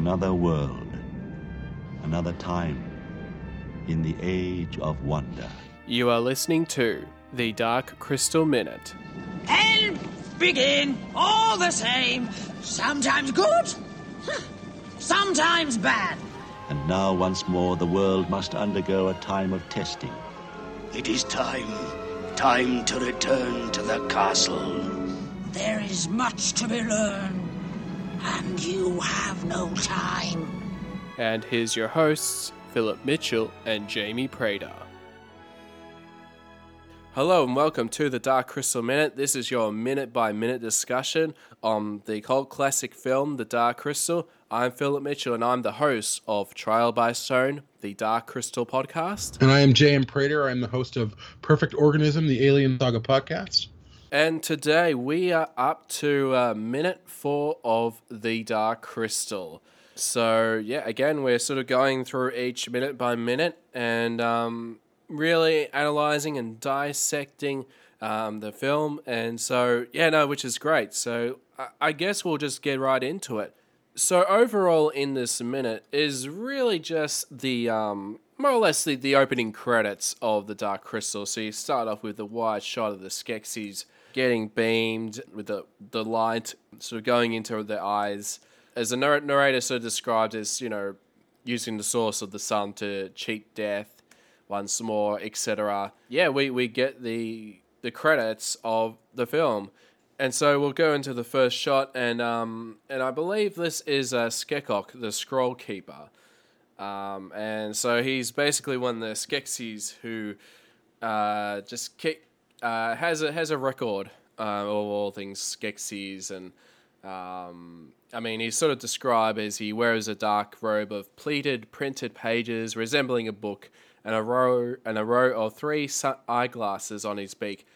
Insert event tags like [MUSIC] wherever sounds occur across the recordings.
Another world, another time, in the age of wonder. You are listening to The Dark Crystal Minute. And begin all the same. Sometimes good, [LAUGHS] sometimes bad. And now, once more, the world must undergo a time of testing. It is time. Time to return to the castle. There is much to be learned, and you have no time. And here's your hosts, Philip Mitchell and Jamie Prater. Hello and welcome to the Dark Crystal Minute. This is your minute by minute discussion on the cult classic film, The Dark Crystal. I'm Philip Mitchell and I'm the host of Trial by Stone, the Dark Crystal podcast. And I am J.M. Prater. I'm the host of Perfect Organism, the Alien Saga podcast. And today we are up to uh, minute four of The Dark Crystal. So, yeah, again, we're sort of going through each minute by minute and um, really analyzing and dissecting um, the film. And so, yeah, no, which is great. So, I, I guess we'll just get right into it. So, overall, in this minute is really just the um, more or less the, the opening credits of the Dark Crystal. So, you start off with the wide shot of the Skeksis getting beamed with the, the light sort of going into their eyes. As the narrator sort of described as, you know, using the source of the sun to cheat death once more, etc. Yeah, we, we get the the credits of the film. And so we'll go into the first shot, and um, and I believe this is uh, Skekok, the Scroll Keeper. Um, and so he's basically one of the Skeksis who uh, just kick, uh, has a has a record uh, of all things Skeksis, and um, I mean he's sort of described as he wears a dark robe of pleated printed pages resembling a book, and a row and a row of three eyeglasses on his beak,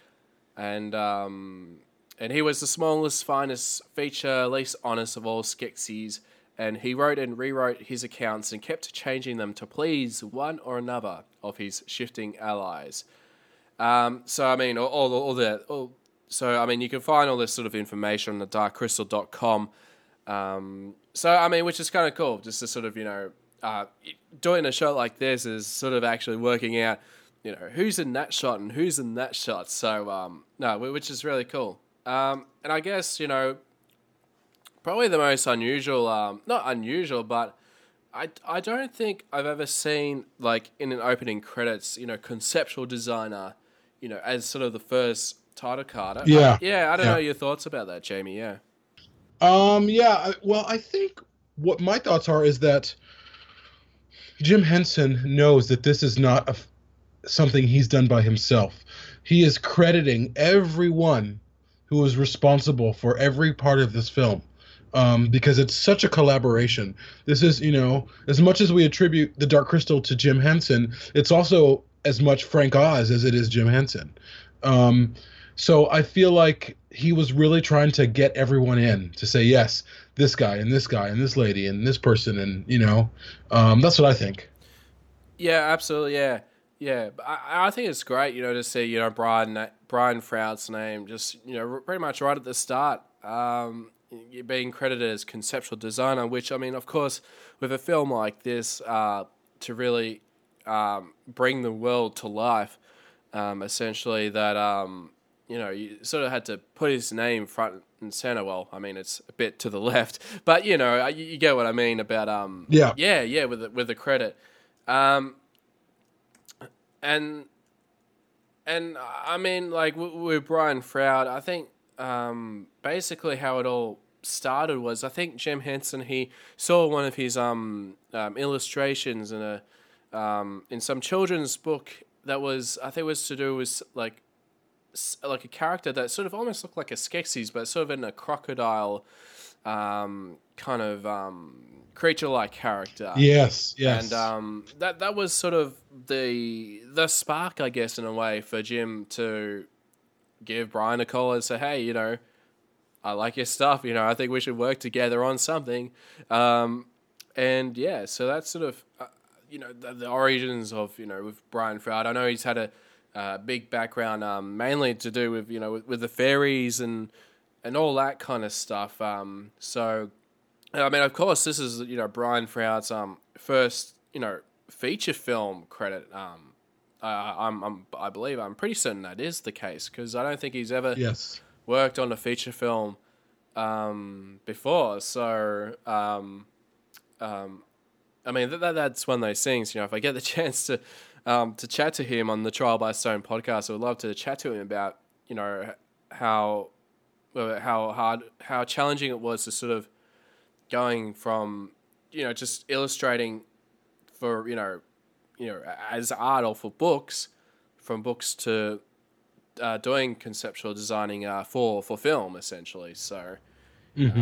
and um, and he was the smallest, finest feature, least honest of all Skeksis. And he wrote and rewrote his accounts and kept changing them to please one or another of his shifting allies. Um, so I mean, all, all, all the all, so I mean, you can find all this sort of information on the darkcrystal.com. Um, so I mean, which is kind of cool, just to sort of you know, uh, doing a shot like this is sort of actually working out, you know, who's in that shot and who's in that shot. So um, no, which is really cool. Um, and I guess you know, probably the most unusual, um, not unusual, but I, I don't think I've ever seen like in an opening credits, you know, conceptual designer, you know, as sort of the first title card. Yeah. I, yeah. I don't Yeah. know your thoughts about that, Jamie. Yeah. Um, yeah, I- well, I think what my thoughts are is that Jim Henson knows that this is not a something he's done by himself. He is crediting everyone who was responsible for every part of this film. Um, because it's such a collaboration. This is, you know, as much as we attribute the Dark Crystal to Jim Henson, it's also as much Frank Oz as it is Jim Henson. Um, so I feel like he was really trying to get everyone in to say yes, this guy and this guy and this lady and this person and you know, um, that's what I think. Yeah, absolutely. Yeah, yeah. I, I think it's great, you know, to see you know Brian Brian Froud's name just you know pretty much right at the start, um, being credited as conceptual designer. Which I mean, of course, with a film like this, uh, to really um, bring the world to life, um, essentially that um, you know you sort of had to put his name front and center. Well, I mean, it's a bit to the [LAUGHS] left, but you know, you, you get what I mean about um, Yeah. yeah, yeah, with the, with the credit. Um, and and I mean, like with, with Brian Froud, I think um, basically how it all started was I think Jim Henson he saw one of his um, um, illustrations in a um, in some children's book that was I think it was to do with like like a character that sort of almost looked like a Skeksis, but sort of in a crocodile um, kind of um, creature-like character. Yes, yes. And um, that that was sort of the the spark, I guess, in a way, for Jim to give Brian a call and say, "Hey, you know, I like your stuff. You know, I think we should work together on something." Um, and yeah, so that's sort of uh, you know the, the origins of you know with Brian Froud. I know he's had a uh, big background, um, mainly to do with you know with, with the fairies and and all that kind of stuff. Um, so I mean, of course, this is you know Brian Froud's um first you know feature film credit. Um, uh, I'm, I'm I believe I'm pretty certain that is the case because I don't think he's ever Yes. worked on a feature film um, before. So, um, um, I mean, that, that, that's one of those things. You know, if I get the [LAUGHS] chance to um, to chat to him on the Trial by Stone podcast, I would love to chat to him about you know how well, how hard, how challenging it was to sort of going from you know just illustrating for you know you know as art or for books from books to uh, doing conceptual designing uh, for for film essentially. So,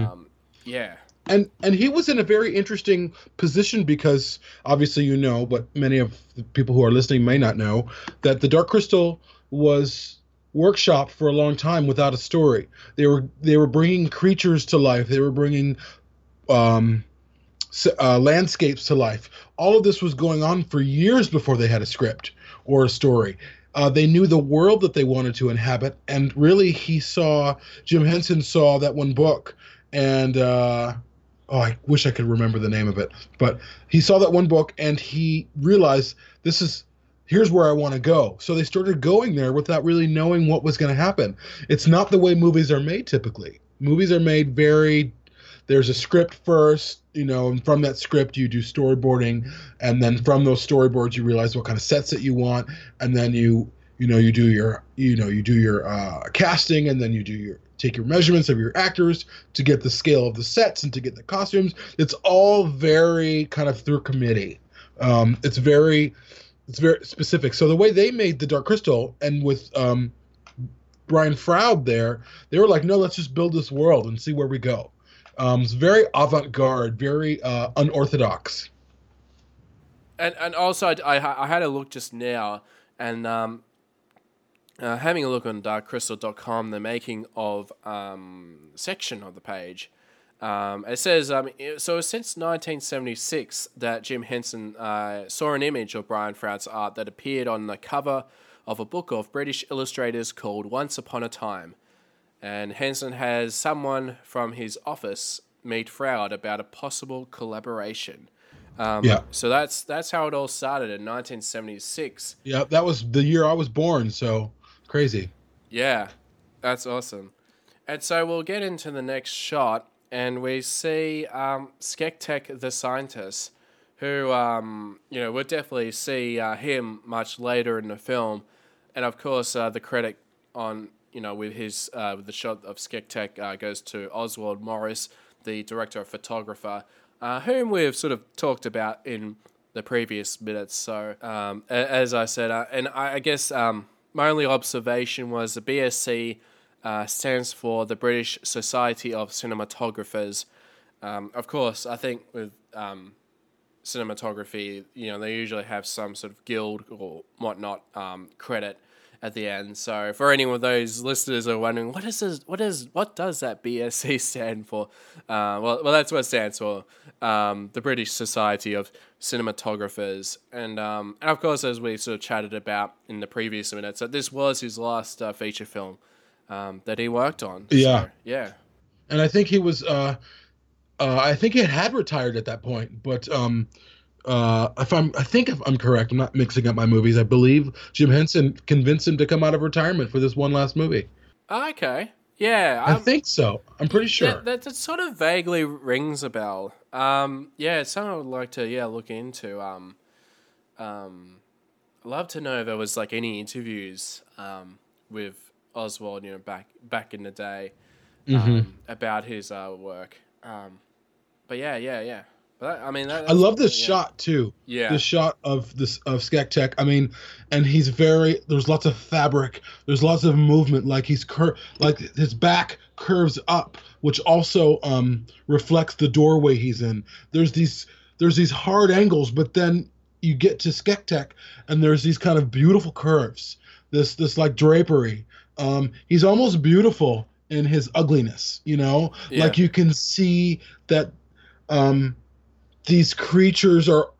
um, yeah, and and he was in a very interesting position because obviously you know, but many of the people who are listening may not know that the Dark Crystal was workshopped for a long time without a story. They were they were bringing creatures to life. They were bringing um, uh, landscapes to life. All of this was going on for years before they had a script or a story. Uh, they knew the world that they wanted to inhabit, and really, he saw Jim Henson saw that one book, and uh, oh, I wish I could remember the name of it, but he saw that one book, and he realized this is here's where I want to go. So they started going there without really knowing what was going to happen. It's not the way movies are made typically. Movies are made very there's a script first, you know, and from that script you do storyboarding, and then from those storyboards you realize what kind of sets that you want, and then you you know you do your you know you do your uh, casting, and then you do your take your measurements of your actors to get the scale of the sets and to get the costumes. It's all very kind of through committee. Um, it's very it's very specific. So the way they made the Dark Crystal and with um, Brian Froud there, they were like, no, let's just build this world and see where we go. Um, it's very avant-garde, very uh, unorthodox. and and also I, I, I had a look just now and um, uh, having a look on darkcrystal.com the making of um, section of the page um, it says um, it- so since 1976 that Jim Henson uh, saw an image of Brian Froud's art that appeared on the cover of a book of British illustrators called Once Upon a Time and Henson has someone from his office meet Froud about a possible collaboration. Um, Yeah. So that's that's how it all started in 1976. Yeah, that was the year I was born, so crazy. Yeah, that's awesome. And so we'll get into the next shot, and we see um, Skektek the scientist, who um, you know we'll definitely see uh, him much later in the film, and of course uh, the credit on you know with his uh, with the shot of Skektek uh, goes to Oswald Morris, the director of photographer, uh, whom we've sort of talked about in the previous minutes. So um, as I said, uh, and I, I guess um, my only observation was the BSC uh, stands for the British Society of Cinematographers. Um, of course, I think with um, cinematography, you know, they usually have some sort of guild or whatnot um, credit at the end. So for any of those listeners who are wondering what is this, what is what does that BSC [LAUGHS] stand for? Uh, well, well, that's what it stands for, um, the British Society of Cinematographers, and um, and of course, as we sort of chatted about in the previous minutes, that this was his last uh, feature film um, that he worked on. Yeah. So, yeah. and I think he was. Uh, uh, I think he had retired at that point, but um, uh, if I'm, I think if I'm correct, I'm not mixing up my movies. I believe Jim Henson convinced him to come out of retirement for this one last movie. Okay. Yeah. I I'm- think so. I'm pretty sure. That, that, that sort of vaguely rings a bell. Um, yeah, it's something I would like to yeah look into. Um, um, love to know if there was like any interviews um, with Oswald, you know, back back in the day, um, Mm-hmm. about his uh, work. Um, but yeah, yeah, yeah. But that, I mean, that, I love this yeah. shot too. Yeah. This shot of this of Skektek. I mean, and he's very. There's lots of fabric. There's lots of movement. Like he's cur. Like his back curves up, which also um reflects the doorway he's in. There's these. There's these hard angles, but then you get to Skektek, and there's these kind of beautiful curves. This this like drapery. Um, he's almost beautiful in his ugliness. You know, Yeah. like you can see that um, these creatures are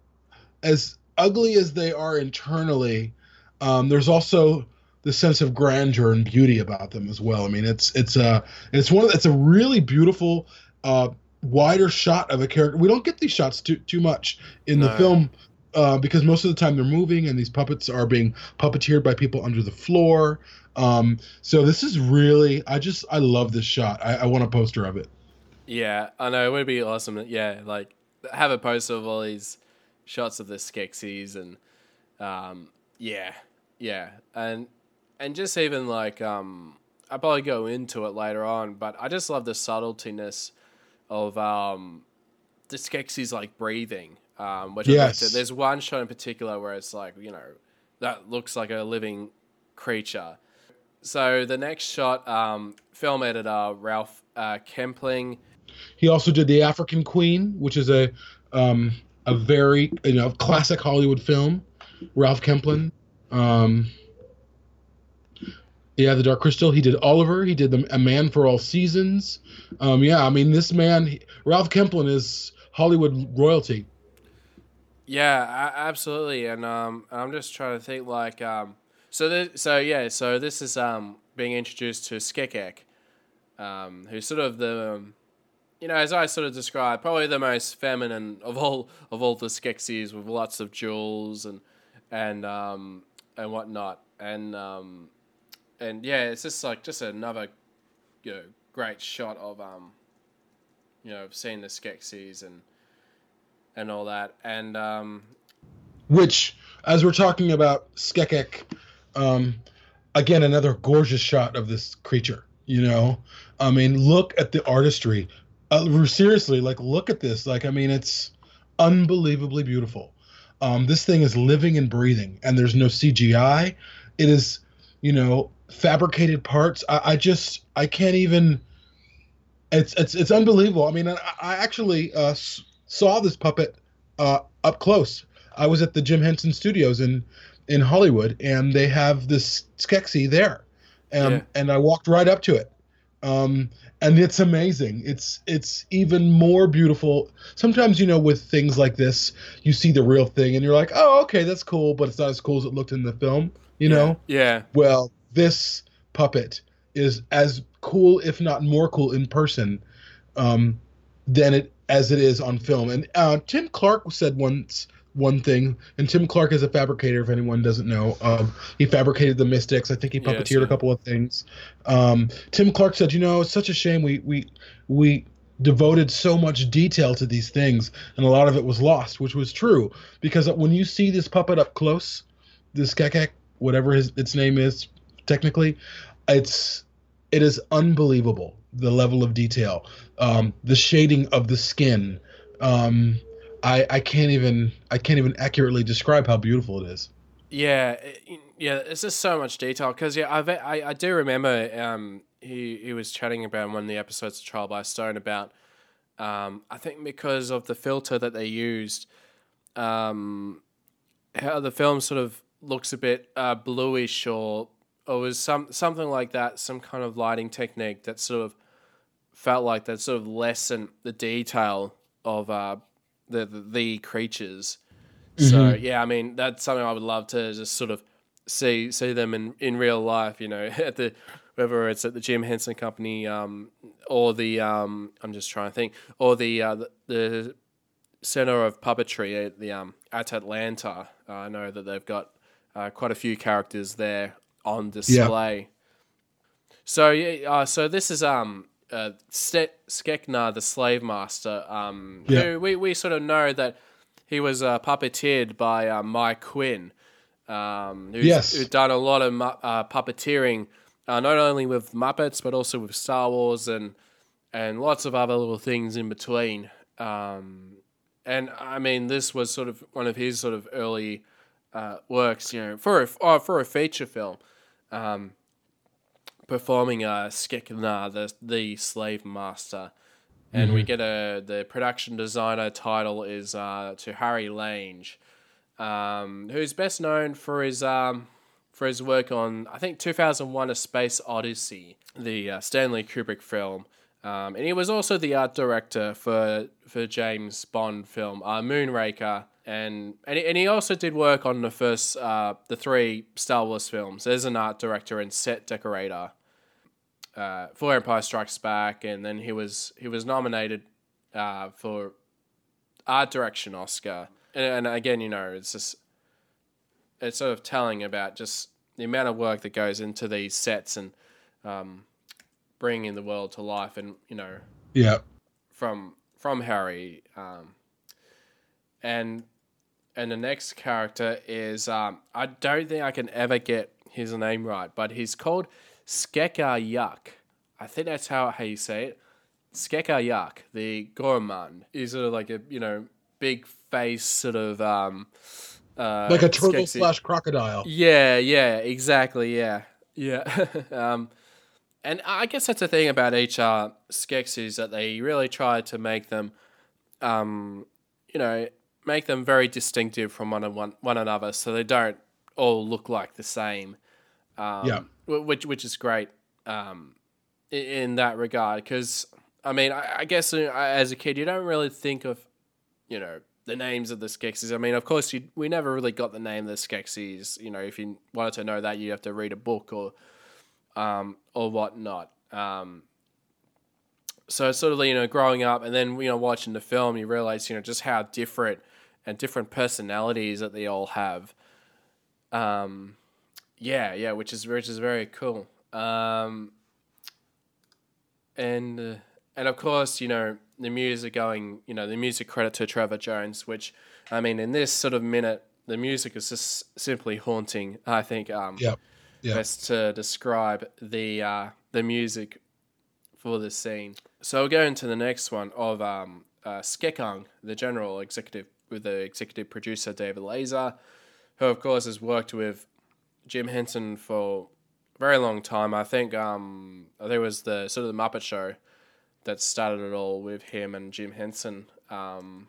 as ugly as they are internally. Um, there's also the sense of grandeur and beauty about them as well. I mean, it's it's a it's one of, it's a really beautiful uh, wider shot of a character. We don't get these shots too too much in the No. film uh, because most of the time they're moving and these puppets are being puppeteered by people under the floor. Um, so this is really, I just, I love this shot. I, I want a poster of it. Yeah, I know it would be awesome. Yeah, like have a poster of all these shots of the Skeksis and um, yeah, yeah, and and just even like um, I'll probably go into it later on, but I just love the subtletiness of um, the Skeksis like breathing. Um, which Yes. there's one shot in particular where it's like you know that looks like a living creature. So the next shot, um, film editor Ralph uh, Kemplen. He also did The African Queen, which is a, um, a very, you know, classic Hollywood film. Ralph Kemplen. Um, yeah, The Dark Crystal. He did Oliver. He did the A Man for All Seasons. Um, yeah, I mean, this man, he- Ralph Kemplen is Hollywood royalty. Yeah, absolutely. And um, I'm just trying to think like um, so. This, so yeah, so this is um being introduced to Skekekt, um, who's sort of the um, you know as I sort of described, probably the most feminine of all of all the Skeksis with lots of jewels and and um and whatnot. And um and yeah, it's just like just another you know great shot of um you know seeing the Skeksis and and all that. And um which as we're talking about skekekt um again another gorgeous shot of this creature you know? I mean look at the artistry uh, seriously like look at this. Like i mean it's unbelievably beautiful. Um this thing is living and breathing and there's no cgi it is you know fabricated parts. I, I just i can't even it's it's it's unbelievable. I mean i, I actually uh s- saw this puppet uh up close. I was at the Jim Henson Studios in in Hollywood, and they have this Skeksis there, um, Yeah. and I walked right up to it, um, and it's amazing. It's it's even more beautiful. Sometimes you know with things like this, you see the real thing, and you're like, oh, okay, that's cool, but it's not as cool as it looked in the film. You know, yeah well, this puppet is as cool, if not more cool, in person um, than it as it is on film. And uh, Tim Clark said once one thing, and Tim Clark is a fabricator. If anyone doesn't know, um, he fabricated the Mystics. I think he puppeteered yeah. a couple of things. Um, Tim Clark said, "You know, it's such a shame we we we." devoted so much detail to these things and a lot of it was lost which was true because when you see this puppet up close this kekek whatever his its name is technically it's it is unbelievable the level of detail um the shading of the skin um i i can't even i can't even accurately describe how beautiful it is Yeah, yeah. It's just so much detail because yeah, I've, I I do remember um he he was chatting about one of the episodes of Trial by Stone about um I think because of the filter that they used, um how the film sort of looks a bit uh, bluish or or was some something like that, some kind of lighting technique that sort of felt like that sort of lessened the detail of uh the the, the creatures. So yeah, I mean that's something I would love to just sort of see see them in, in real life. You know, [LAUGHS] at the whether it's at the Jim Henson Company um, or the um, I'm just trying to think or the uh, the, the Center of Puppetry at the um, at Atlanta. Uh, I know that they've got uh, quite a few characters there on display. So yeah, uh, so this is um uh, Skekna, the slave master, um, Yeah. who we, we sort of know that he was uh, puppeteered by uh, Mike Quinn, um, who's, Yes. who's done a lot of mu- uh, puppeteering, uh, not only with Muppets but also with Star Wars and and lots of other little things in between. Um, and I mean, this was sort of one of his sort of early uh, works, you know, for a, oh, for a feature film, um, performing uh, Skekna, the the slave master, and we get a the production designer title is uh, to Harry Lange, um, who's best known for his um, for his work on I think two thousand one: A Space Odyssey, the uh, Stanley Kubrick film. Um, and he was also the art director for for James Bond film uh, Moonraker, and and he, and he also did work on the first uh, the three Star Wars films. As an art director and set decorator uh, for Empire Strikes Back, and then he was he was nominated uh, for art direction Oscar. And, and again, you know, it's just it's sort of telling about just the amount of work that goes into these sets and um, bringing the world to life, and you know, Yeah. from from Harry, um, and and the next character is um, I don't think I can ever get his name right, but he's called Skekayuk. I think that's how how you say it. Skekayuk, the gourmand. is sort of like a you know big face sort of um, uh, Like a turtle Skeksis- slash crocodile. yeah, yeah, exactly, yeah, yeah. [LAUGHS] um, and I guess that's the thing about each uh, Skeks is that they really try to make them, um, you know, make them very distinctive from one, one, one another, so they don't all look like the same. Um, Yeah. Wh- which which is great um, in that regard because I mean I, I guess uh, as a kid you don't really think of you know the names of the Skeksis. I mean, of course, you, we never really got the name of the Skeksis. You know, if you wanted to know that, you have to read a book or um, or whatnot. Um, so sort of you know growing up and then you know watching the film, you realize you know just how different and different personalities that they all have. Um, yeah, yeah, which is which is very cool. Um, and uh, and of course, you know, the music going, you know, the music credit to Trevor Jones, which I mean, in this sort of minute, the music is just simply haunting. I think um, Yeah. Yeah. best to describe the uh, the music for this scene. So we'll go into the next one of um, uh, Skekung, the general executive with the executive producer David Lazer, who of course has worked with Jim Henson for a very long time. I think um, it was the sort of the Muppet Show that started it all with him and Jim Henson. Um,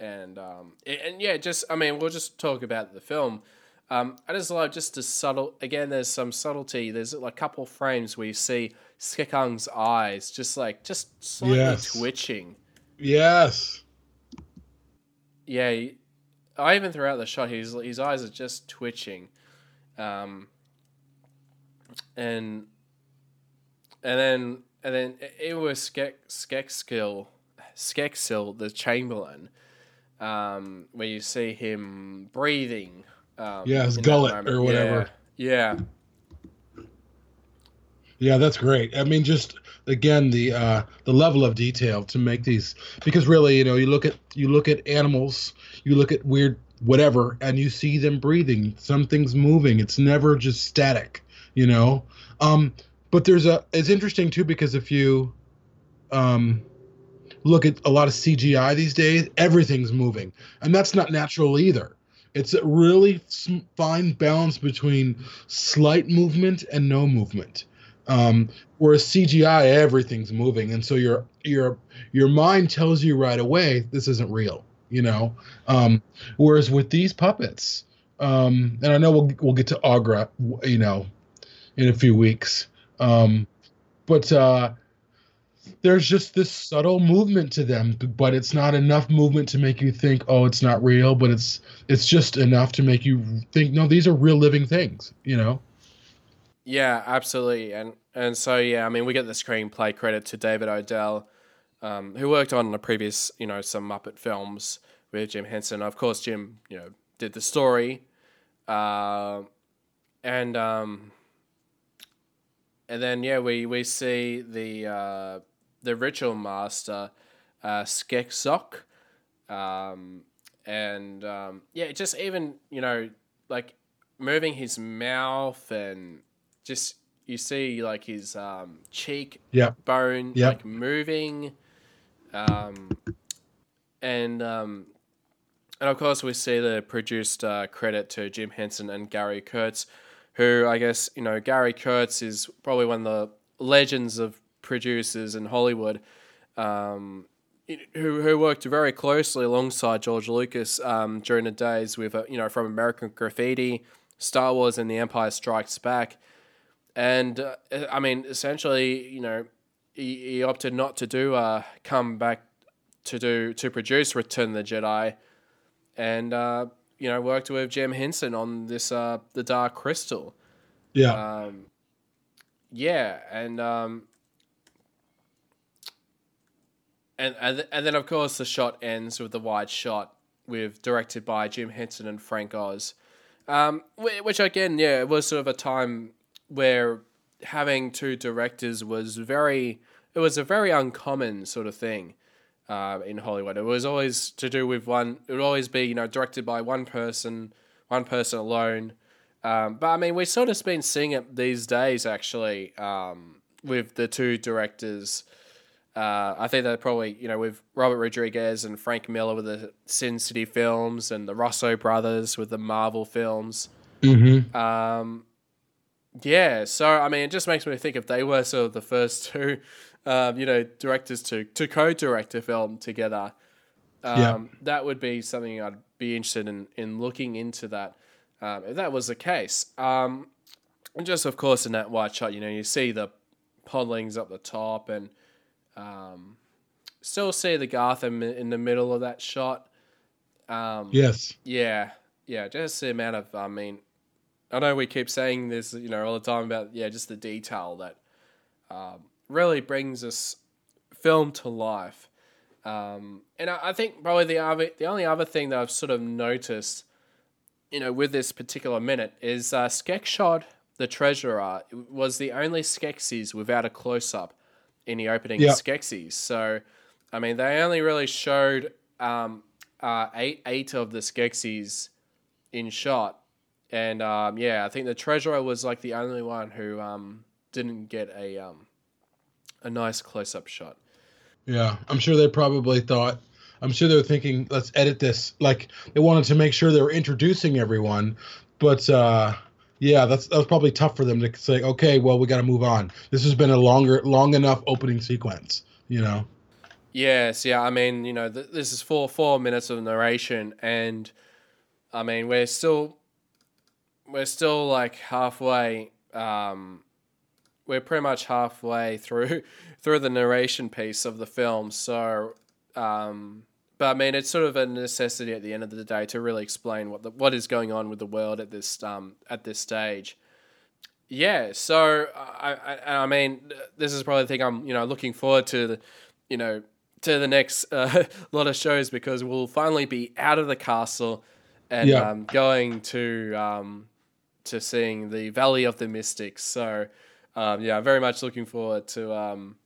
and um, and yeah, just I mean, we'll just talk about the film. Um, I just love just the subtle. Again, there's some subtlety. There's like a couple frames where you see Skekung's eyes just like just slightly Yes. twitching. Yes. Yeah, I even throughout the shot, his his eyes are just twitching, um, and and then and then it was Skek Skekskill Skeksil the Chamberlain, um, where you see him breathing. Um, Yeah, his gullet or whatever. Yeah, Yeah, that's great. I mean, just again the uh, the level of detail to make these because really, you know, you look at you look at animals, you look at weird whatever, and you see them breathing. Something's moving. It's never just static, you know. Um, but there's a it's interesting too because if you um, look at a lot of CGI these days, everything's moving, and that's not natural either. It's a really fine balance between slight movement and no movement. Um, whereas CGI, everything's moving, and so your your your mind tells you right away this isn't real. You know. Um, whereas with these puppets, um, and I know we'll we'll get to Aughra, you know, in a few weeks. Um, but uh, there's just this subtle movement to them, but it's not enough movement to make you think, oh, it's not real. But it's it's just enough to make you think, no, these are real living things. You know. Yeah, absolutely, and and so yeah, I mean, we get the screenplay credit to David Odell, um, who worked on the previous, you know, some Muppet films with Jim Henson. Of course, Jim, you know, did the story, uh, and um, and then yeah, we we see the uh, the ritual master, uh, Skekzok, um, and um, yeah, just even you know like moving his mouth and just you see like his um, cheek Yeah. bone Yep. like moving, um, and um, and of course we see the produced uh, credit to Jim Henson and Gary Kurtz, who I guess you know Gary Kurtz is probably one of the legends of producers in Hollywood. Um, who, who worked very closely alongside George Lucas um, during the days with uh, you know from American Graffiti, Star Wars, and The Empire Strikes Back, and uh, I mean essentially you know he, he opted not to do uh, come back to do to produce Return of the Jedi, and uh, you know worked with Jim Henson on this uh, the Dark Crystal. Yeah. Um, yeah, and um, and and and then of course the shot ends with the wide shot with directed by Jim Henson and Frank Oz, um, which again, yeah, it was sort of a time where having two directors was very it was a very uncommon sort of thing uh, in Hollywood. It was always to do with one. It would always be you know directed by one person, one person alone. Um, but I mean, we've sort of been seeing it these days actually um, with the two directors. Uh, I think they're probably you know with Robert Rodriguez and Frank Miller with the Sin City films and the Russo brothers with the Marvel films. Mm-hmm. Um, yeah, so I mean, it just makes me think if they were sort of the first [LAUGHS] two, um, you know, directors to to co-direct a film together, um, Yeah. that would be something I'd be interested in in looking into that. Um, if that was the case, um, and just of course in that wide shot, you know, you see the podlings up the top, and um, still see the Garthim in the middle of that shot. Um, Yes. yeah, yeah, just the amount of, I mean, I know we keep saying this, you know, all the time about, yeah, just the detail that um, really brings this film to life. Um, and I, I think probably the other, the only other thing that I've sort of noticed, you know, with this particular minute is uh, Skekshod, the treasurer, was the only Skeksis without a close up in the opening Yeah. Skeksis. So, I mean, they only really showed um, uh, eight eight of the Skeksis in shot, and um, yeah, I think the treasurer was like the only one who um, didn't get a um, a nice close up shot. Yeah, I'm sure they probably thought. I'm sure they were thinking, let's edit this. Like they wanted to make sure they were introducing everyone, but uh, yeah, that's that was probably tough for them to say. Okay, well, we got to move on. This has been a longer, long enough opening sequence. You know. Yes, yeah. I mean, you know, th- this is four four minutes of narration, and I mean, we're still we're still like halfway. Um, we're pretty much halfway [LAUGHS] through through the narration piece of the film. So, um, but I mean, it's sort of a necessity at the end of the day to really explain what the, what is going on with the world at this um, at this stage. Yeah, so I, I, I mean, this is probably the thing I'm, you know, looking forward to, the, you know, to the next [LAUGHS] uh, lot of shows because we'll finally be out of the castle and Yeah. um, going to um, to seeing the Valley of the Mystics. So, um, yeah, very much looking forward to, um,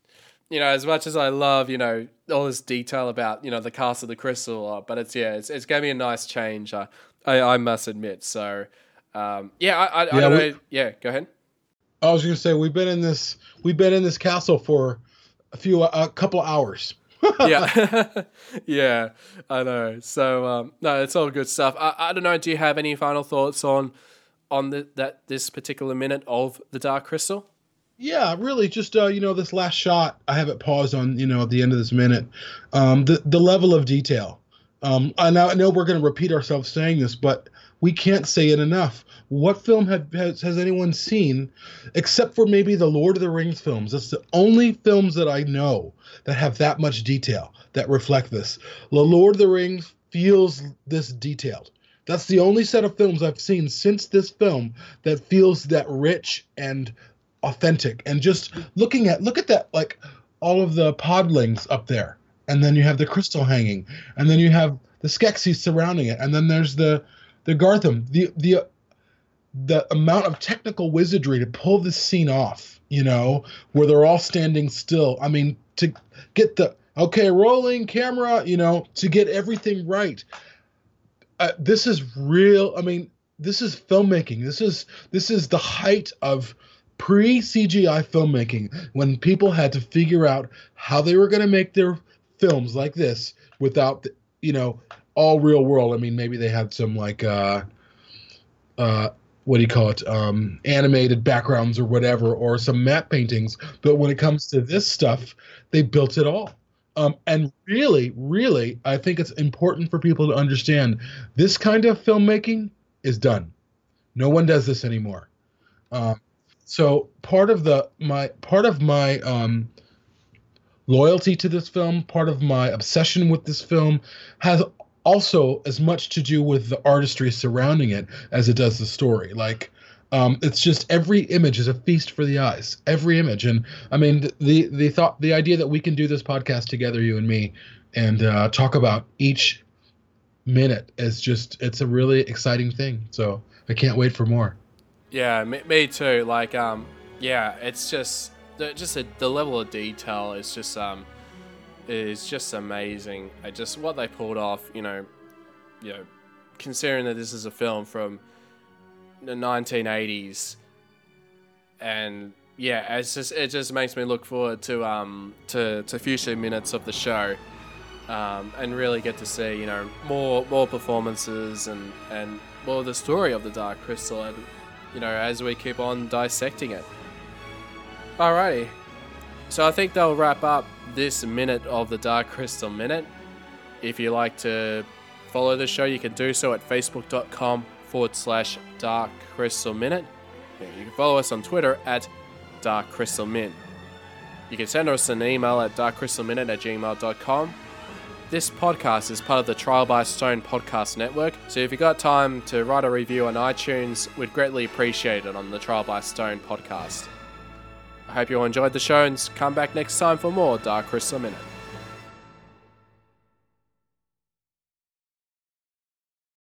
you know, as much as I love, you know, all this detail about, you know, the cast of the Crystal, but it's yeah, it's it's gonna be a nice change. Uh, I I must admit. So, um, yeah, I I, I Yeah, don't we- know. Yeah, go ahead. I was gonna say we've been in this we've been in this castle for a few a couple hours. [LAUGHS] yeah, [LAUGHS] yeah, I know. So um, no, it's all good stuff. I, I don't know. Do you have any final thoughts on on the, that this particular minute of the Dark Crystal? Yeah, really, just uh, you know, this last shot, I have it paused on, you know, at the end of this minute. Um, the the level of detail. Um, I know, I know we're going to repeat ourselves saying this, but we can't say it enough. What film have, has has anyone seen, except for maybe the Lord of the Rings films? That's the only films that I know that have that much detail that reflect this. The Lord of the Rings feels this detailed. That's the only set of films I've seen since this film that feels that rich and authentic. And just looking at look at that like all of the podlings up there. And then you have the crystal hanging. And then you have the skeksis surrounding it. And then there's the the garthim. The the the amount of technical wizardry to pull this scene off you know where they're all standing still. I mean to get the okay rolling camera you know to get everything right uh, this is real i mean this is filmmaking. This is this is the height of pre CGI filmmaking when people had to figure out how they were going to make their films like this without the, you know all real world. I mean maybe they had some like uh uh what do you call it um animated backgrounds or whatever or some matte paintings. But when it comes to this stuff they built it all um and really really i think it's important for people to understand this kind of filmmaking is done. No one does this anymore. Um so part of the my part of my um loyalty to this film part of my obsession with this film has also as much to do with the artistry surrounding it as it does the story. Like Um, it's just every image is a feast for the eyes. Every image, and I mean the the thought, the idea that we can do this podcast together, you and me, and uh, talk about each minute is just it's a really exciting thing. So I can't wait for more. Yeah, me, me too. Like, um, yeah, it's just just a, the level of detail is just um is just amazing. I just what they pulled off. You know, you know, considering that this is a film from the 1980s, and yeah, it's just it just makes me look forward to um to to future minutes of the show. Um, and really get to see, you know, more more performances and and more the story of the Dark Crystal, and you know, as we keep on dissecting it. Alrighty, so I think they'll wrap up this minute of the Dark Crystal Minute. If you like to follow the show, you can do so at facebook.com forward slash Dark Crystal Minute. You can follow us on Twitter at Dark Crystal Min. You can send us an email at darkcrystalminute at gmail.com. This podcast is part of the Trial by Stone podcast network, so if you've got time to write a review on iTunes, we'd greatly appreciate it on the Trial by Stone podcast. I hope you all enjoyed the show and come back next time for more Dark Crystal Minute.